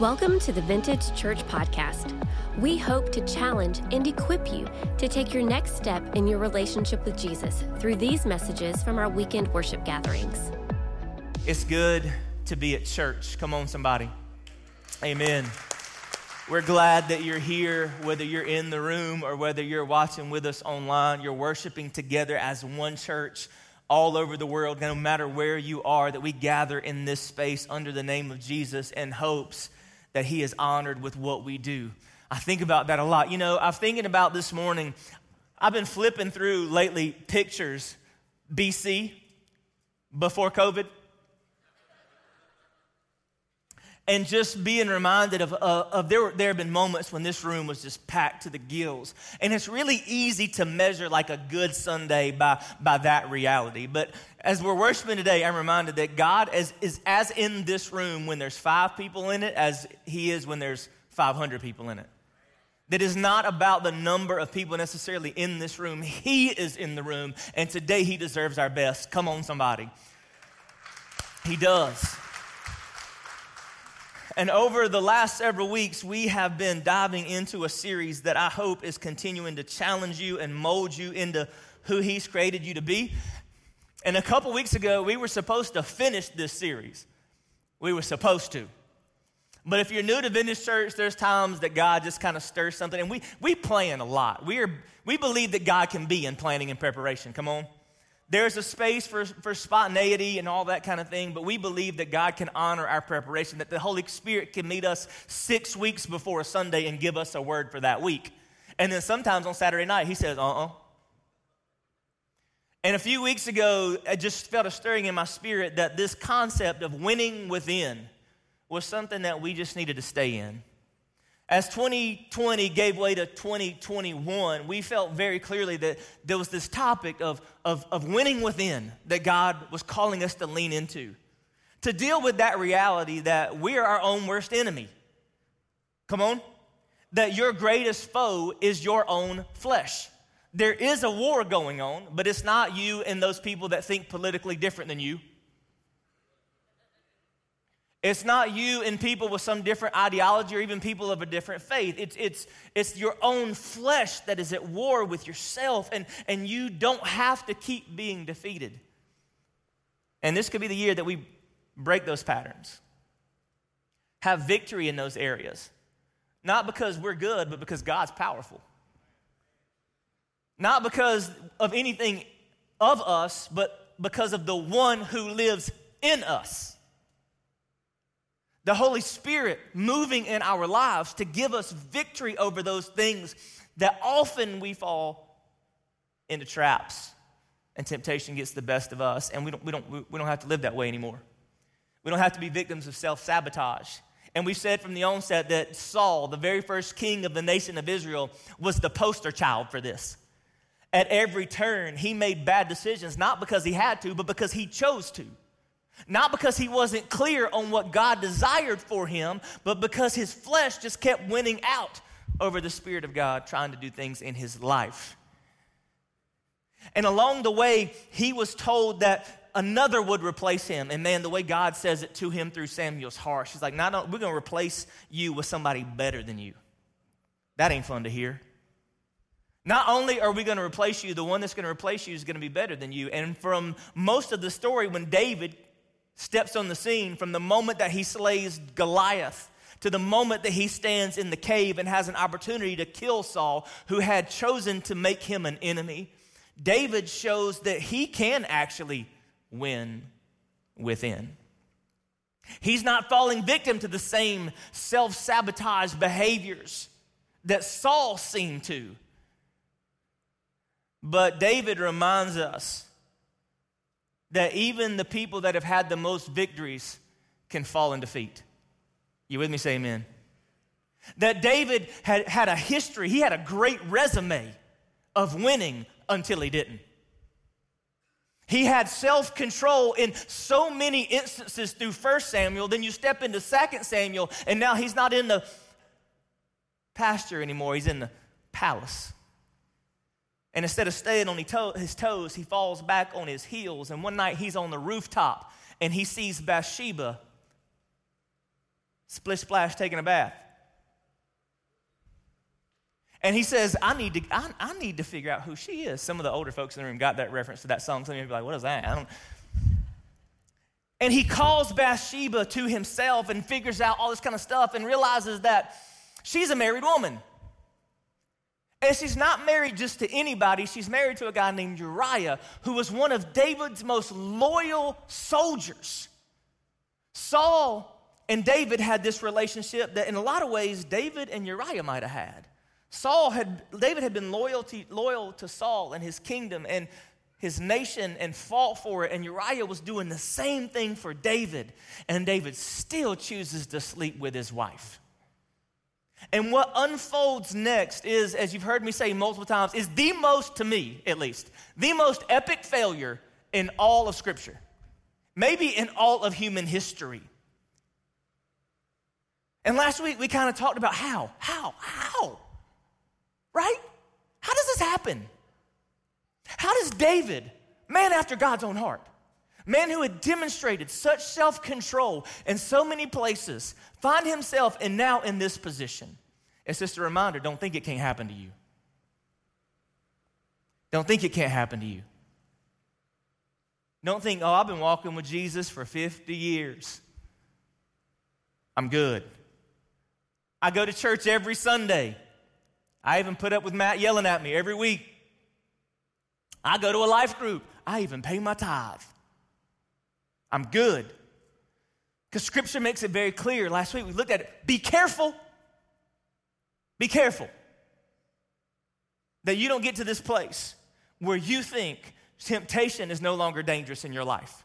Welcome to the Vintage Church Podcast. We hope to challenge and equip you to take your next step in your relationship with Jesus through these messages from our weekend worship gatherings. It's good to be at church. Come on, somebody. Amen. We're glad that you're here, whether you're in the room or whether you're watching with us online. You're worshiping together as one church all over the world, no matter where you are, that we gather in this space under the name of Jesus in hopes that He is honored with what we do. I think about that a lot. You know, I'm thinking about this morning, I've been flipping through lately pictures BC, before COVID, and just being reminded of, uh, of there, there have been moments when this room was just packed to the gills. And it's really easy to measure like a good Sunday by, by that reality. But as we're worshiping today, I'm reminded that God is, is as in this room when there's five people in it as He is when there's 500 people in it. That is not about the number of people necessarily in this room. He is in the room, and today He deserves our best. Come on, somebody. He does. And over the last several weeks, we have been diving into a series that I hope is continuing to challenge you and mold you into who He's created you to be. And a couple weeks ago, we were supposed to finish this series. We were supposed to. But if you're new to Vintage Church, there's times that God just kind of stirs something. And we, we plan a lot. We, are, we believe that God can be in planning and preparation. Come on. There's a space for, for spontaneity and all that kind of thing, but we believe that God can honor our preparation, that the Holy Spirit can meet us six weeks before a Sunday and give us a word for that week. And then sometimes on Saturday night, He says, uh uh-uh. uh and a few weeks ago, I just felt a stirring in my spirit that this concept of winning within was something that we just needed to stay in. As 2020 gave way to 2021, we felt very clearly that there was this topic of, of, of winning within that God was calling us to lean into. To deal with that reality that we are our own worst enemy. Come on. That your greatest foe is your own flesh. There is a war going on, but it's not you and those people that think politically different than you. It's not you and people with some different ideology or even people of a different faith. It's, it's, it's your own flesh that is at war with yourself, and, and you don't have to keep being defeated. And this could be the year that we break those patterns, have victory in those areas. Not because we're good, but because God's powerful. Not because of anything of us, but because of the one who lives in us the Holy Spirit moving in our lives to give us victory over those things that often we fall into traps and temptation gets the best of us and we don't, we don't, we don't have to live that way anymore. We don't have to be victims of self sabotage. And we said from the onset that Saul, the very first king of the nation of Israel, was the poster child for this. At every turn, he made bad decisions, not because he had to, but because he chose to. Not because he wasn't clear on what God desired for him, but because his flesh just kept winning out over the Spirit of God trying to do things in his life. And along the way, he was told that another would replace him. And man, the way God says it to him through Samuel's harsh. He's like, no, no, we're going to replace you with somebody better than you. That ain't fun to hear. Not only are we going to replace you, the one that's going to replace you is going to be better than you. And from most of the story, when David steps on the scene from the moment that he slays Goliath to the moment that he stands in the cave and has an opportunity to kill Saul, who had chosen to make him an enemy. David shows that he can actually win within. He's not falling victim to the same self sabotage behaviors that Saul seemed to. But David reminds us that even the people that have had the most victories can fall in defeat. You with me? Say amen. That David had, had a history, he had a great resume of winning until he didn't. He had self control in so many instances through 1 Samuel. Then you step into 2 Samuel, and now he's not in the pasture anymore, he's in the palace. And instead of staying on his toes, he falls back on his heels. And one night he's on the rooftop and he sees Bathsheba splish splash taking a bath. And he says, I need, to, I, I, need to figure out who she is. Some of the older folks in the room got that reference to that song. Some of you be like, what is that? I don't. And he calls Bathsheba to himself and figures out all this kind of stuff and realizes that she's a married woman. And she's not married just to anybody, she's married to a guy named Uriah, who was one of David's most loyal soldiers. Saul and David had this relationship that, in a lot of ways, David and Uriah might have had. Saul had, David had been loyalty, loyal to Saul and his kingdom and his nation and fought for it. And Uriah was doing the same thing for David. And David still chooses to sleep with his wife. And what unfolds next is, as you've heard me say multiple times, is the most, to me at least, the most epic failure in all of Scripture, maybe in all of human history. And last week we kind of talked about how, how, how, right? How does this happen? How does David, man after God's own heart, man who had demonstrated such self control in so many places, find himself and now in this position. It's just a reminder don't think it can't happen to you. Don't think it can't happen to you. Don't think, oh, I've been walking with Jesus for 50 years. I'm good. I go to church every Sunday. I even put up with Matt yelling at me every week. I go to a life group. I even pay my tithe. I'm good. Because scripture makes it very clear. Last week we looked at it. Be careful. Be careful that you don't get to this place where you think temptation is no longer dangerous in your life.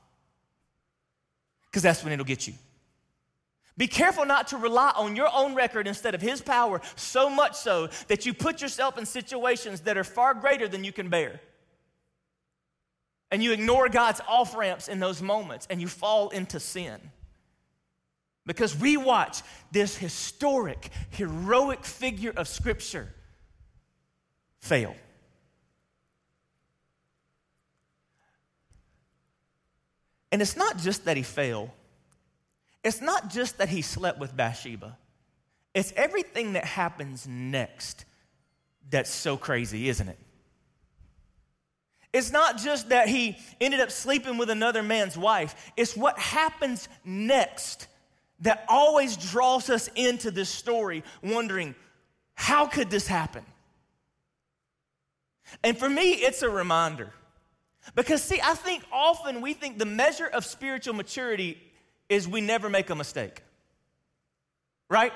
Because that's when it'll get you. Be careful not to rely on your own record instead of His power, so much so that you put yourself in situations that are far greater than you can bear and you ignore God's off ramps in those moments and you fall into sin. Because we watch this historic, heroic figure of Scripture fail. And it's not just that he failed, it's not just that he slept with Bathsheba, it's everything that happens next that's so crazy, isn't it? It's not just that he ended up sleeping with another man's wife, it's what happens next that always draws us into this story, wondering, how could this happen? And for me, it's a reminder. Because, see, I think often we think the measure of spiritual maturity is we never make a mistake. Right?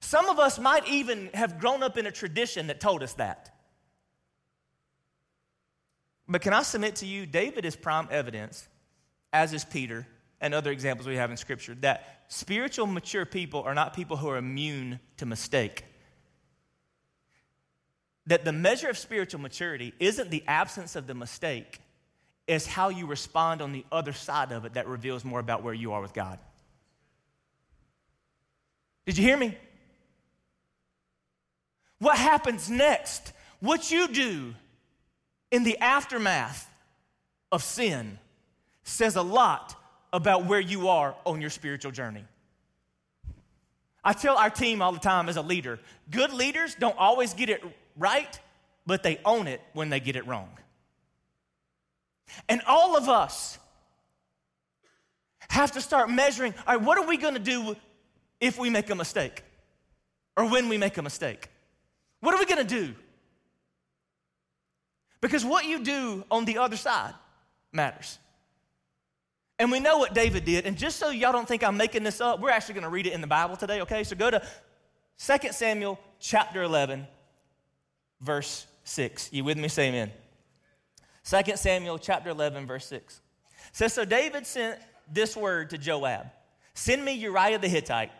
Some of us might even have grown up in a tradition that told us that. But can I submit to you, David is prime evidence, as is Peter and other examples we have in Scripture, that spiritual mature people are not people who are immune to mistake. That the measure of spiritual maturity isn't the absence of the mistake, it's how you respond on the other side of it that reveals more about where you are with God. Did you hear me? What happens next? What you do in the aftermath of sin says a lot about where you are on your spiritual journey. I tell our team all the time as a leader good leaders don't always get it right, but they own it when they get it wrong. And all of us have to start measuring all right, what are we going to do if we make a mistake or when we make a mistake? What are we going to do? Because what you do on the other side matters. And we know what David did. And just so y'all don't think I'm making this up, we're actually going to read it in the Bible today, okay? So go to 2 Samuel chapter 11, verse 6. You with me? Say amen. 2 Samuel chapter 11, verse 6. says, So David sent this word to Joab Send me Uriah the Hittite.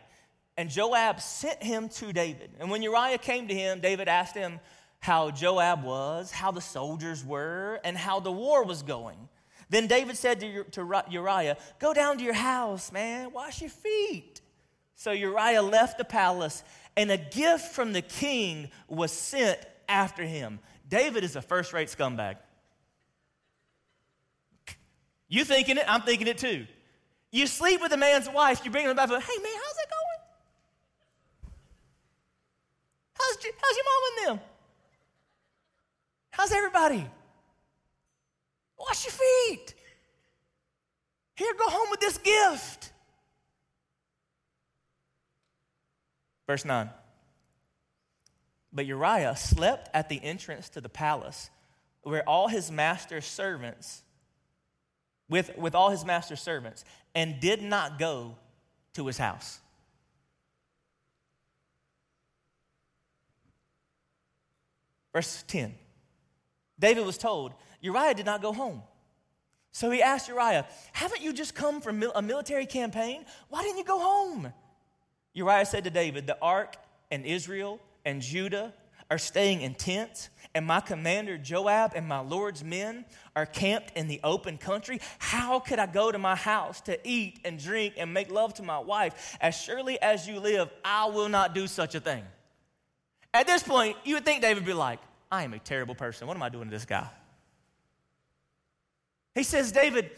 And Joab sent him to David. And when Uriah came to him, David asked him, how Joab was, how the soldiers were, and how the war was going. Then David said to Uriah, Go down to your house, man, wash your feet. So Uriah left the palace, and a gift from the king was sent after him. David is a first rate scumbag. You thinking it, I'm thinking it too. You sleep with a man's wife, you bring him back, hey man, how's it going? How's, how's your mom and them? How's everybody? Wash your feet. Here, go home with this gift. Verse 9. But Uriah slept at the entrance to the palace where all his master's servants, with, with all his master's servants, and did not go to his house. Verse 10 David was told, Uriah did not go home. So he asked Uriah, Haven't you just come from a military campaign? Why didn't you go home? Uriah said to David, The ark and Israel and Judah are staying in tents, and my commander Joab and my Lord's men are camped in the open country, how could I go to my house to eat and drink and make love to my wife? As surely as you live, I will not do such a thing. At this point, you would think David would be like, I am a terrible person. What am I doing to this guy? He says, David,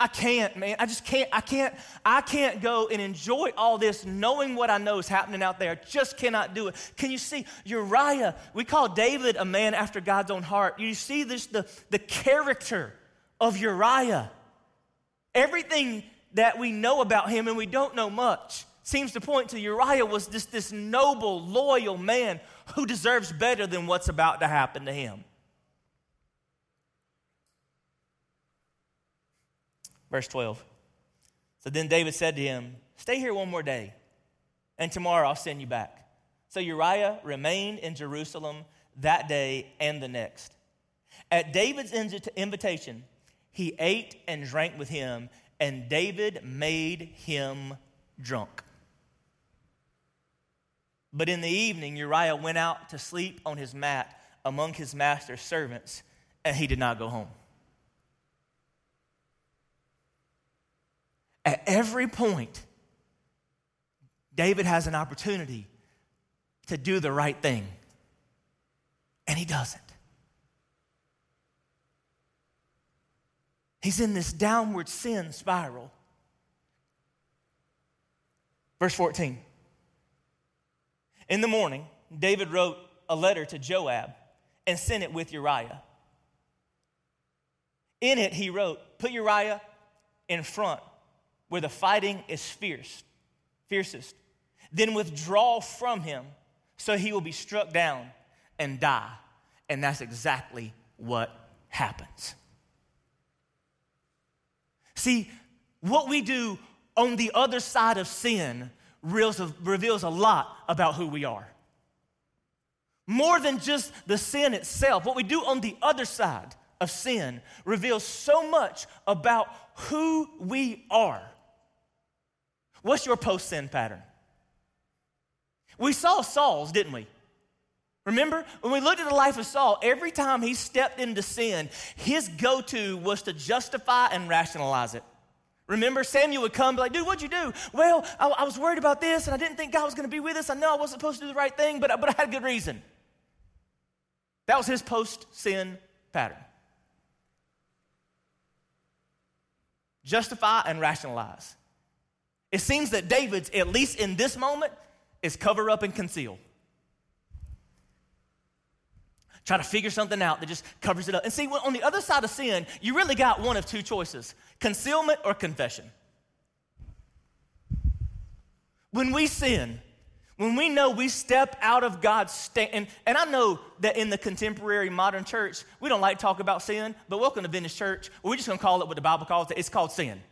I can't, man. I just can't. I can't. I can't go and enjoy all this knowing what I know is happening out there. I just cannot do it. Can you see Uriah? We call David a man after God's own heart. You see this the, the character of Uriah. Everything that we know about him and we don't know much seems to point to Uriah was just this noble, loyal man who deserves better than what's about to happen to him. Verse 12. So then David said to him, Stay here one more day, and tomorrow I'll send you back. So Uriah remained in Jerusalem that day and the next. At David's invitation, he ate and drank with him, and David made him drunk. But in the evening, Uriah went out to sleep on his mat among his master's servants, and he did not go home. At every point, David has an opportunity to do the right thing, and he doesn't. He's in this downward sin spiral. Verse 14. In the morning, David wrote a letter to Joab and sent it with Uriah. In it, he wrote, Put Uriah in front where the fighting is fierce, fiercest. Then withdraw from him so he will be struck down and die. And that's exactly what happens. See, what we do on the other side of sin reveals a lot about who we are. More than just the sin itself, what we do on the other side of sin reveals so much about who we are. What's your post sin pattern? We saw Saul's, didn't we? Remember, when we looked at the life of Saul, every time he stepped into sin, his go to was to justify and rationalize it. Remember, Samuel would come be like, dude, what'd you do? Well, I, I was worried about this and I didn't think God was going to be with us. I know I wasn't supposed to do the right thing, but, but I had a good reason. That was his post sin pattern. Justify and rationalize. It seems that David's, at least in this moment, is cover up and conceal. Try to figure something out that just covers it up. And see, on the other side of sin, you really got one of two choices concealment or confession. When we sin, when we know we step out of God's stand, and, and I know that in the contemporary modern church, we don't like to talk about sin, but welcome to Vintage Church. We're just gonna call it what the Bible calls it. It's called sin.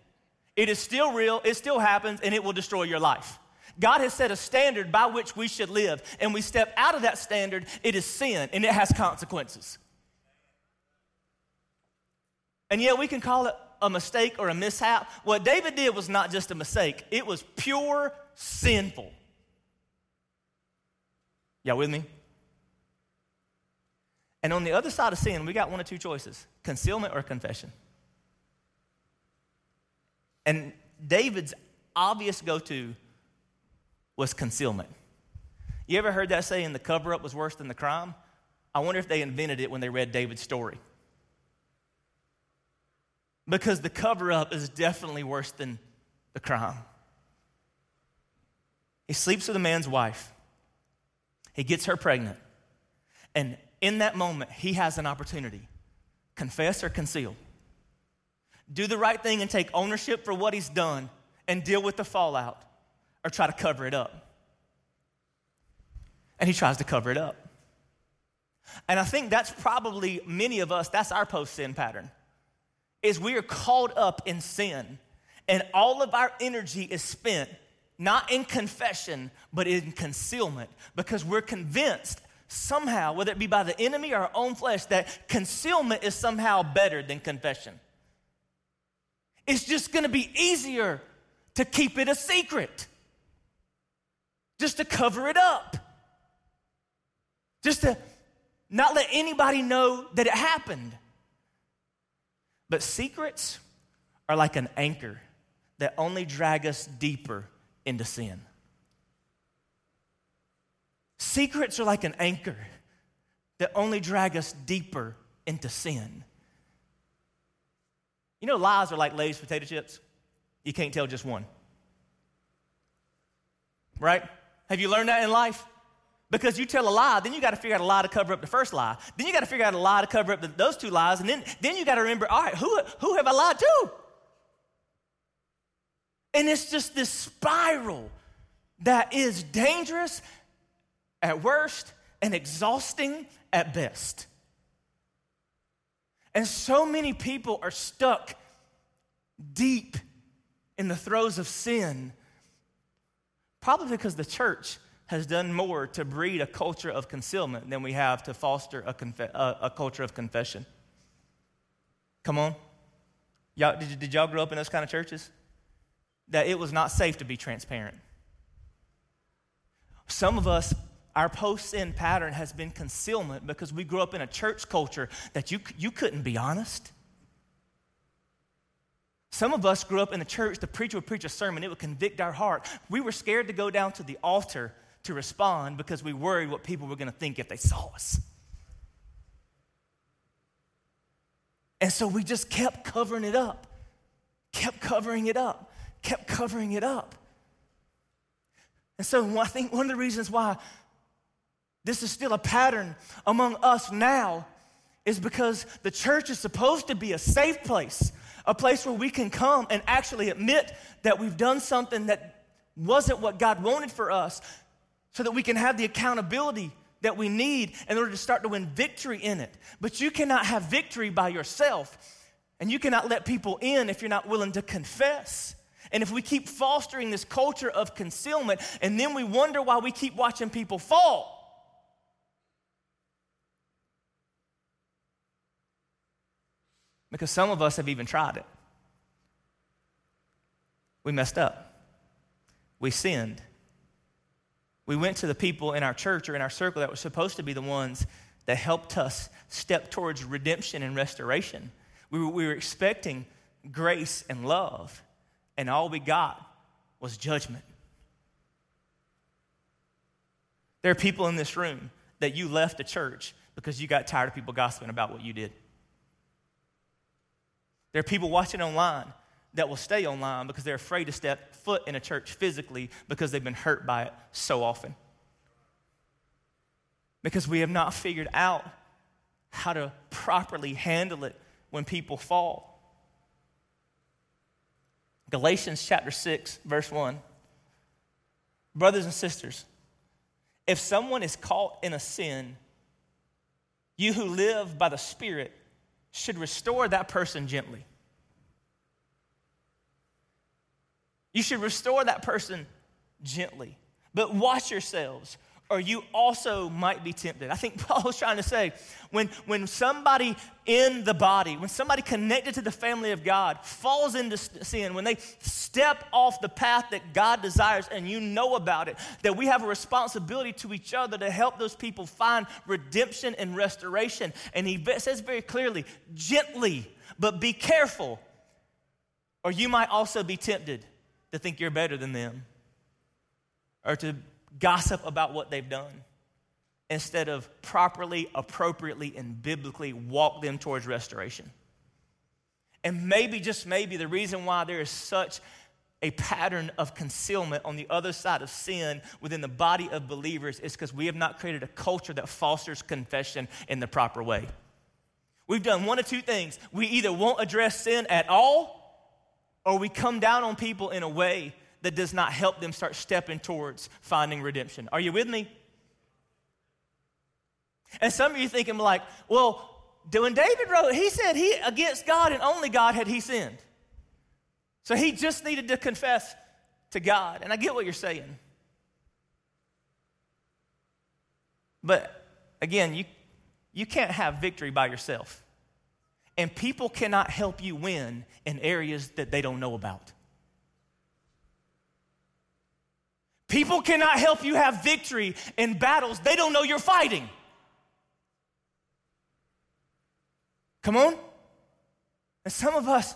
It is still real, it still happens, and it will destroy your life. God has set a standard by which we should live, and we step out of that standard, it is sin, and it has consequences. And yet we can call it a mistake or a mishap. What David did was not just a mistake, it was pure sinful. Y'all with me? And on the other side of sin, we got one of two choices concealment or confession. And David's obvious go to was concealment. You ever heard that saying the cover up was worse than the crime? I wonder if they invented it when they read David's story. Because the cover up is definitely worse than the crime. He sleeps with a man's wife. He gets her pregnant. And in that moment, he has an opportunity confess or conceal. Do the right thing and take ownership for what he's done and deal with the fallout, or try to cover it up. And he tries to cover it up. And I think that's probably many of us, that's our post sin pattern. Is we are caught up in sin, and all of our energy is spent not in confession, but in concealment because we're convinced somehow, whether it be by the enemy or our own flesh, that concealment is somehow better than confession. It's just gonna be easier to keep it a secret, just to cover it up, just to not let anybody know that it happened. But secrets are like an anchor that only drag us deeper into sin. Secrets are like an anchor that only drag us deeper into sin. You know, lies are like Lay's potato chips. You can't tell just one. Right? Have you learned that in life? Because you tell a lie, then you got to figure out a lie to cover up the first lie. Then you got to figure out a lie to cover up the, those two lies. And then, then you got to remember, all right, who, who have I lied to? And it's just this spiral that is dangerous at worst and exhausting at best. And so many people are stuck deep in the throes of sin, probably because the church has done more to breed a culture of concealment than we have to foster a, a, a culture of confession. Come on. Y'all, did, did y'all grow up in those kind of churches? That it was not safe to be transparent. Some of us, our post sin pattern has been concealment because we grew up in a church culture that you, you couldn't be honest. Some of us grew up in the church, the preacher would preach a sermon, it would convict our heart. We were scared to go down to the altar to respond because we worried what people were going to think if they saw us. And so we just kept covering it up, kept covering it up, kept covering it up. And so I think one of the reasons why this is still a pattern among us now is because the church is supposed to be a safe place, a place where we can come and actually admit that we've done something that wasn't what God wanted for us, so that we can have the accountability that we need in order to start to win victory in it. But you cannot have victory by yourself, and you cannot let people in if you're not willing to confess. And if we keep fostering this culture of concealment, and then we wonder why we keep watching people fall. Because some of us have even tried it. We messed up. We sinned we went to the people in our church or in our circle that were supposed to be the ones that helped us step towards redemption and restoration. We were, we were expecting grace and love, and all we got was judgment. There are people in this room that you left the church because you got tired of people gossiping about what you did. There are people watching online that will stay online because they're afraid to step foot in a church physically because they've been hurt by it so often. Because we have not figured out how to properly handle it when people fall. Galatians chapter 6, verse 1. Brothers and sisters, if someone is caught in a sin, you who live by the Spirit should restore that person gently. You should restore that person gently. But watch yourselves, or you also might be tempted. I think Paul was trying to say when, when somebody in the body, when somebody connected to the family of God falls into sin, when they step off the path that God desires and you know about it, that we have a responsibility to each other to help those people find redemption and restoration. And he says very clearly, gently, but be careful, or you might also be tempted to think you're better than them or to gossip about what they've done instead of properly, appropriately, and biblically walk them towards restoration. And maybe, just maybe, the reason why there is such a pattern of concealment on the other side of sin within the body of believers is because we have not created a culture that fosters confession in the proper way. We've done one of two things. We either won't address sin at all, or we come down on people in a way that does not help them start stepping towards finding redemption. Are you with me? And some of you thinking like, well, when David wrote, he said he against God and only God had he sinned. So he just needed to confess to God. And I get what you're saying. But again, you, you can't have victory by yourself. And people cannot help you win in areas that they don't know about. People cannot help you have victory in battles they don't know you're fighting. Come on. And some of us,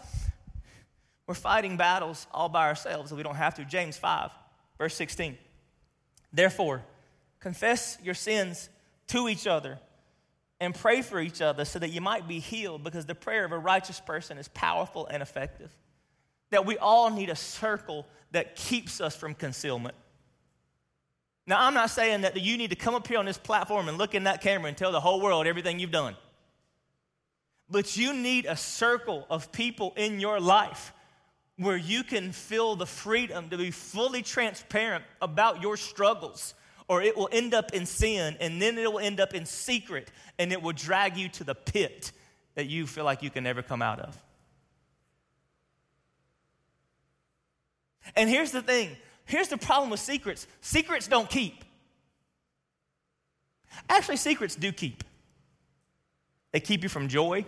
we're fighting battles all by ourselves and we don't have to. James 5, verse 16. Therefore, confess your sins to each other and pray for each other so that you might be healed because the prayer of a righteous person is powerful and effective. That we all need a circle that keeps us from concealment. Now, I'm not saying that you need to come up here on this platform and look in that camera and tell the whole world everything you've done. But you need a circle of people in your life where you can feel the freedom to be fully transparent about your struggles, or it will end up in sin and then it will end up in secret and it will drag you to the pit that you feel like you can never come out of. And here's the thing here's the problem with secrets secrets don't keep. Actually, secrets do keep. They keep you from joy,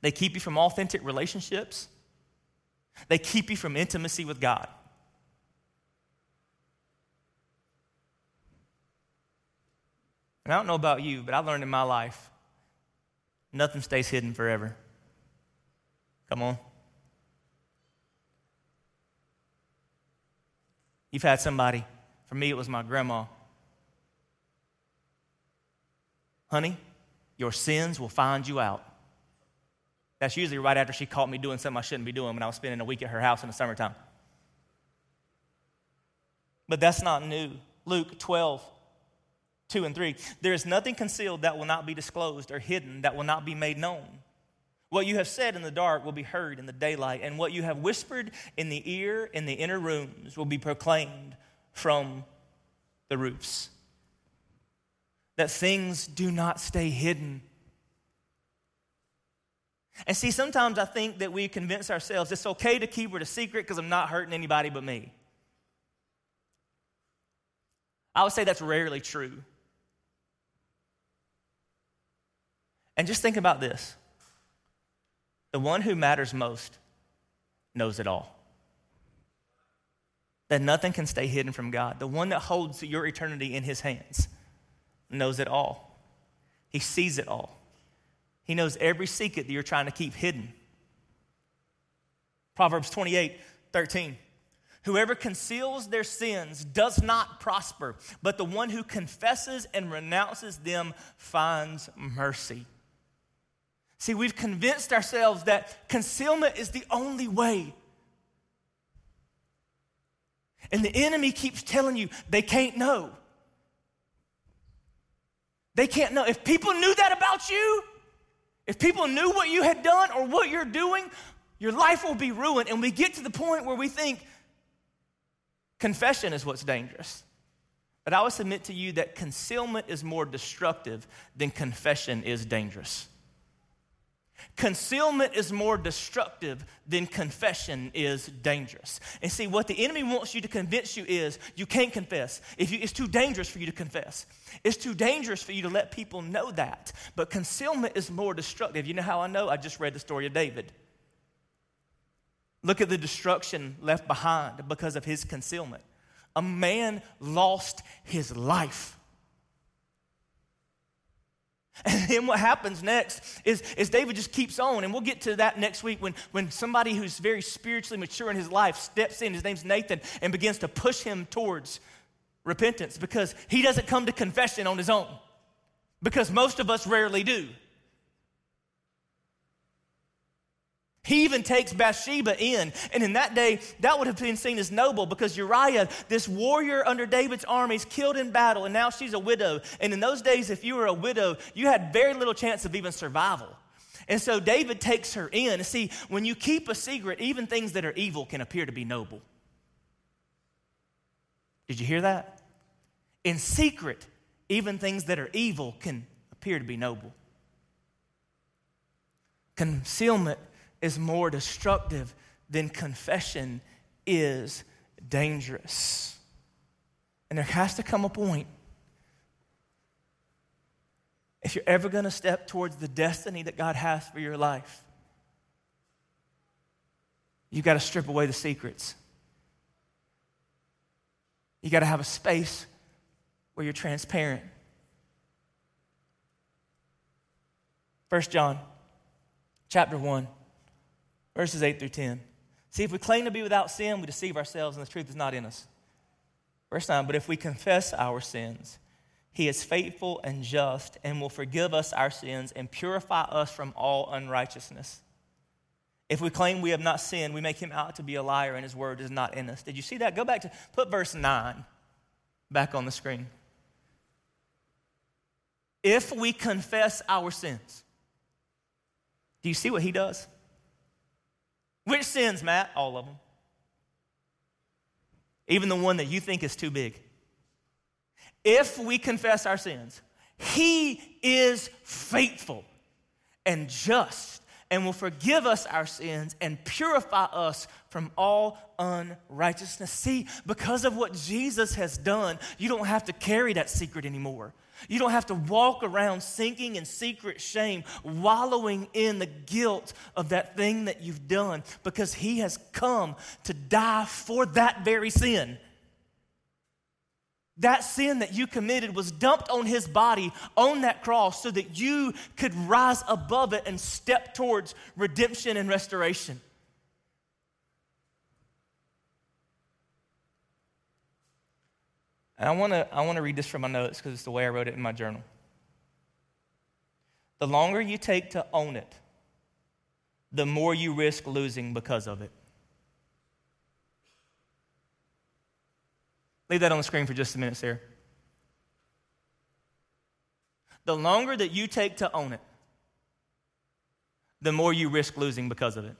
they keep you from authentic relationships, they keep you from intimacy with God. And I don't know about you, but I've learned in my life nothing stays hidden forever. Come on. You've had somebody, for me, it was my grandma. Honey, your sins will find you out. That's usually right after she caught me doing something I shouldn't be doing when I was spending a week at her house in the summertime. But that's not new. Luke 12, 2 and 3. There is nothing concealed that will not be disclosed or hidden that will not be made known. What you have said in the dark will be heard in the daylight, and what you have whispered in the ear in the inner rooms will be proclaimed from the roofs. That things do not stay hidden and see, sometimes I think that we convince ourselves it's okay to keep it a secret because I'm not hurting anybody but me. I would say that's rarely true. And just think about this the one who matters most knows it all. That nothing can stay hidden from God. The one that holds your eternity in his hands knows it all, he sees it all. He knows every secret that you're trying to keep hidden. Proverbs 28 13. Whoever conceals their sins does not prosper, but the one who confesses and renounces them finds mercy. See, we've convinced ourselves that concealment is the only way. And the enemy keeps telling you they can't know. They can't know. If people knew that about you, if people knew what you had done or what you're doing, your life will be ruined. And we get to the point where we think confession is what's dangerous. But I would submit to you that concealment is more destructive than confession is dangerous. Concealment is more destructive than confession is dangerous. And see, what the enemy wants you to convince you is you can't confess. If you, it's too dangerous for you to confess. It's too dangerous for you to let people know that. But concealment is more destructive. You know how I know? I just read the story of David. Look at the destruction left behind because of his concealment. A man lost his life and then what happens next is, is David just keeps on, and we'll get to that next week when, when somebody who's very spiritually mature in his life steps in, his name's Nathan, and begins to push him towards repentance because he doesn't come to confession on his own, because most of us rarely do. He even takes Bathsheba in. And in that day, that would have been seen as noble because Uriah, this warrior under David's army, is killed in battle, and now she's a widow. And in those days, if you were a widow, you had very little chance of even survival. And so David takes her in. And See, when you keep a secret, even things that are evil can appear to be noble. Did you hear that? In secret, even things that are evil can appear to be noble. Concealment is more destructive than confession is dangerous. And there has to come a point if you're ever going to step towards the destiny that God has for your life, you've got to strip away the secrets. You got to have a space where you're transparent. 1 John chapter 1, verses 8 through 10. See, if we claim to be without sin, we deceive ourselves and the truth is not in us. Verse 9, but if we confess our sins, he is faithful and just and will forgive us our sins and purify us from all unrighteousness. If we claim we have not sinned, we make him out to be a liar and his word is not in us. Did you see that? Go back to put verse 9 back on the screen. If we confess our sins, do you see what he does? Which sins, Matt? All of them. Even the one that you think is too big if we confess our sins, He is faithful and just and will forgive us our sins and purify us from all unrighteousness. See, because of what Jesus has done, you don't have to carry that secret anymore. You don't have to walk around sinking in secret shame, wallowing in the guilt of that thing that you've done, because He has come to die for that very sin that sin that you committed was dumped on his body on that cross so that you could rise above it and step towards redemption and restoration. And I want to I want to read this from my notes because it's the way I wrote it in my journal. The longer you take to own it, the more you risk losing because of it. Leave that on the screen for just a minute, Sarah. The longer that you take to own it, the more you risk losing because of it.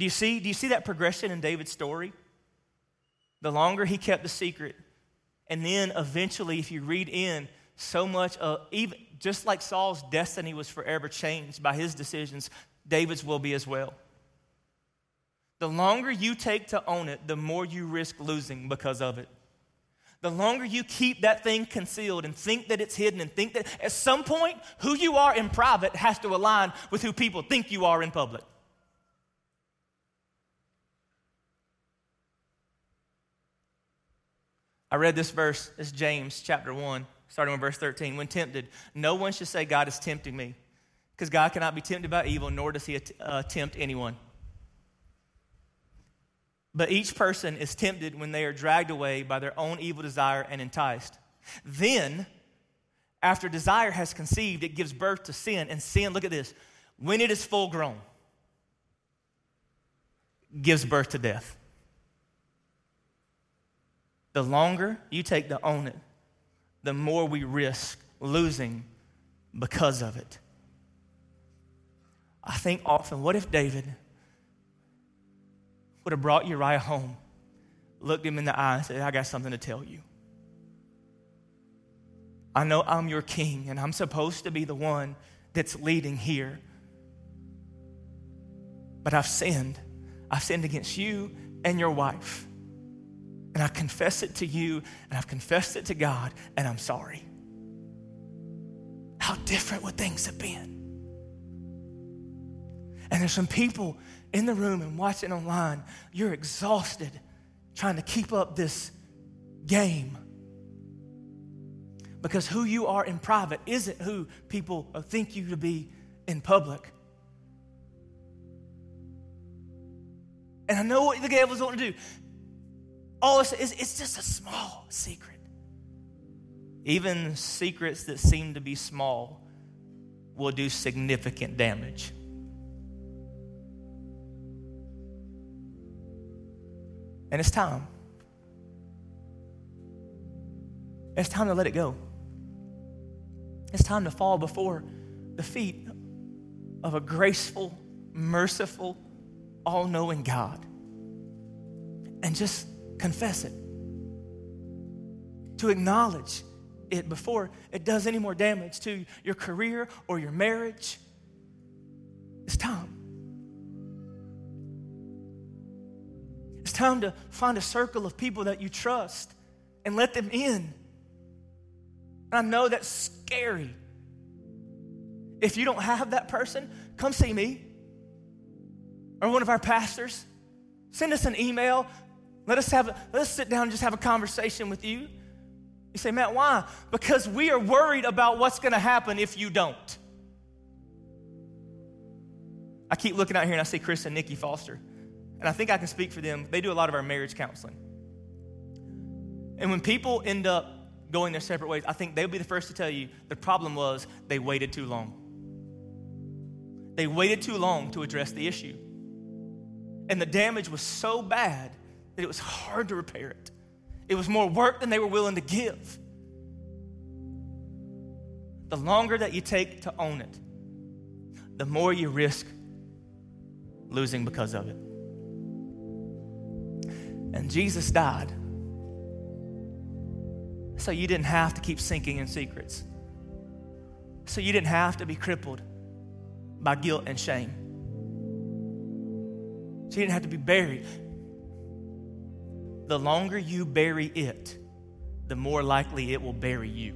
Do you see, do you see that progression in David's story? The longer he kept the secret, and then eventually, if you read in, so much of even just like Saul's destiny was forever changed by his decisions, David's will be as well. The longer you take to own it, the more you risk losing because of it. The longer you keep that thing concealed and think that it's hidden and think that at some point, who you are in private has to align with who people think you are in public. I read this verse, it's James chapter 1, starting with verse 13. When tempted, no one should say, God is tempting me, because God cannot be tempted by evil, nor does he uh, tempt anyone. But each person is tempted when they are dragged away by their own evil desire and enticed. Then, after desire has conceived, it gives birth to sin. And sin, look at this, when it is full grown, gives birth to death. The longer you take to own it, the more we risk losing because of it. I think often, what if David would have brought Uriah home, looked him in the eye, and said, I got something to tell you. I know I'm your king, and I'm supposed to be the one that's leading here. But I've sinned. I've sinned against you and your wife. And I confess it to you, and I've confessed it to God, and I'm sorry. How different would things have been? And there's some people in the room and watching online, you're exhausted trying to keep up this game. Because who you are in private isn't who people think you to be in public. And I know what the devil's want to do. Oh, all it's, it's just a small secret. Even secrets that seem to be small will do significant damage. And it's time. It's time to let it go. It's time to fall before the feet of a graceful, merciful, all knowing God and just confess it. To acknowledge it before it does any more damage to your career or your marriage. It's time. It's time to find a circle of people that you trust and let them in. I know that's scary. If you don't have that person, come see me or one of our pastors. Send us an email. Let us have let us sit down and just have a conversation with you. You say, Matt, why? Because we are worried about what's going to happen if you don't. I keep looking out here and I see Chris and Nikki Foster, and I think I can speak for them. They do a lot of our marriage counseling. And when people end up going their separate ways, I think they'll be the first to tell you the problem was they waited too long. They waited too long to address the issue. And the damage was so bad that it was hard to repair it. It was more work than they were willing to give. The longer that you take to own it, the more you risk losing because of it. And Jesus died so you didn't have to keep sinking in secrets. So you didn't have to be crippled by guilt and shame. So you didn't have to be buried the longer you bury it, the more likely it will bury you.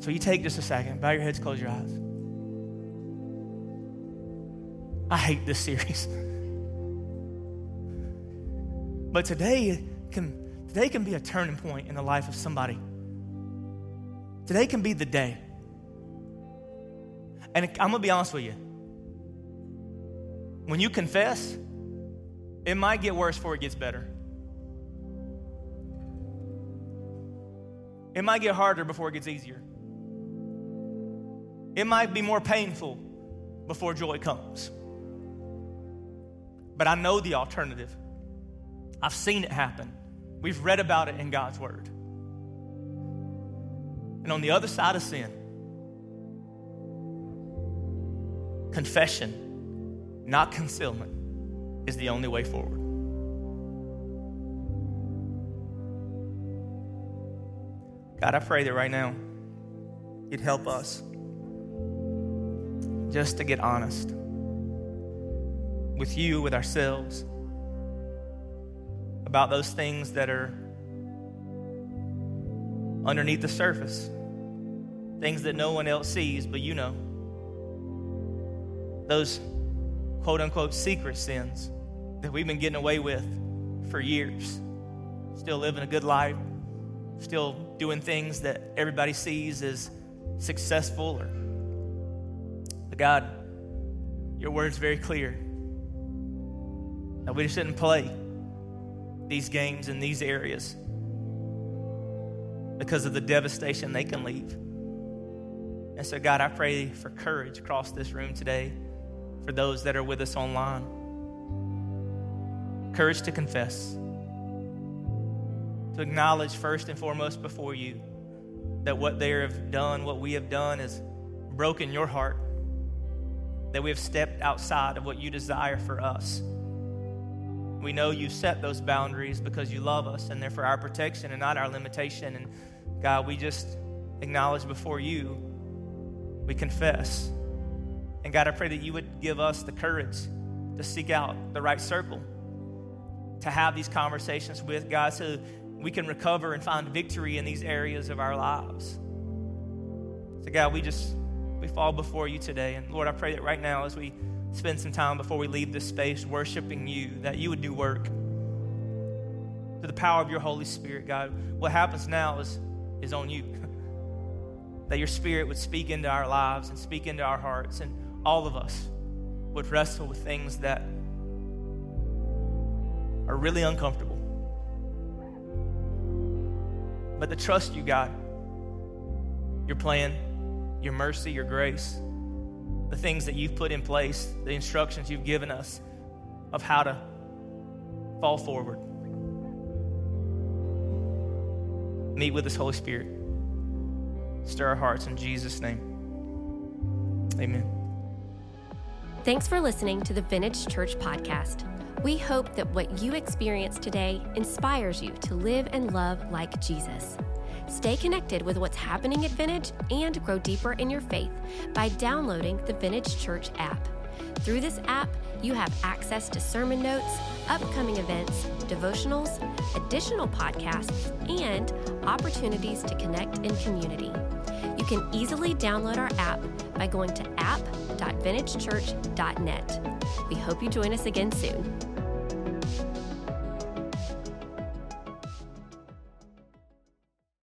So you take just a second, bow your heads, close your eyes. I hate this series. but today can, today can be a turning point in the life of somebody. Today can be the day. And I'm going to be honest with you. When you confess, it might get worse before it gets better. It might get harder before it gets easier. It might be more painful before joy comes. But I know the alternative. I've seen it happen. We've read about it in God's Word. And on the other side of sin, confession, not concealment is the only way forward. God, I pray that right now you'd help us just to get honest with you, with ourselves, about those things that are underneath the surface, things that no one else sees, but you know. Those quote unquote secret sins that we've been getting away with for years. Still living a good life, still doing things that everybody sees as successful or but God, your word's very clear. That we just shouldn't play these games in these areas because of the devastation they can leave. And so, God, I pray for courage across this room today for those that are with us online. Courage to confess, to acknowledge first and foremost before you that what they have done, what we have done, has broken your heart, that we have stepped outside of what you desire for us. We know you set those boundaries because you love us and they're for our protection and not our limitation. And God, we just acknowledge before you, we confess and God, I pray that you would give us the courage to seek out the right circle, to have these conversations with God so we can recover and find victory in these areas of our lives. So, God, we just, we fall before you today. And Lord, I pray that right now as we spend some time before we leave this space worshiping you, that you would do work through the power of your Holy Spirit, God. What happens now is, is on you. that your Spirit would speak into our lives and speak into our hearts and all of us would wrestle with things that are really uncomfortable. But the trust you, God, your plan, your mercy, your grace, the things that you've put in place, the instructions you've given us of how to fall forward. Meet with us, Holy Spirit. Stir our hearts in Jesus' name. Amen. Thanks for listening to the Vintage Church Podcast. We hope that what you experience today inspires you to live and love like Jesus. Stay connected with what's happening at Vintage and grow deeper in your faith by downloading the Vintage Church app. Through this app, you have access to sermon notes, upcoming events, devotionals, additional podcasts, and opportunities to connect in community. You can easily download our app by going to app.vintagechurch.net. We hope you join us again soon.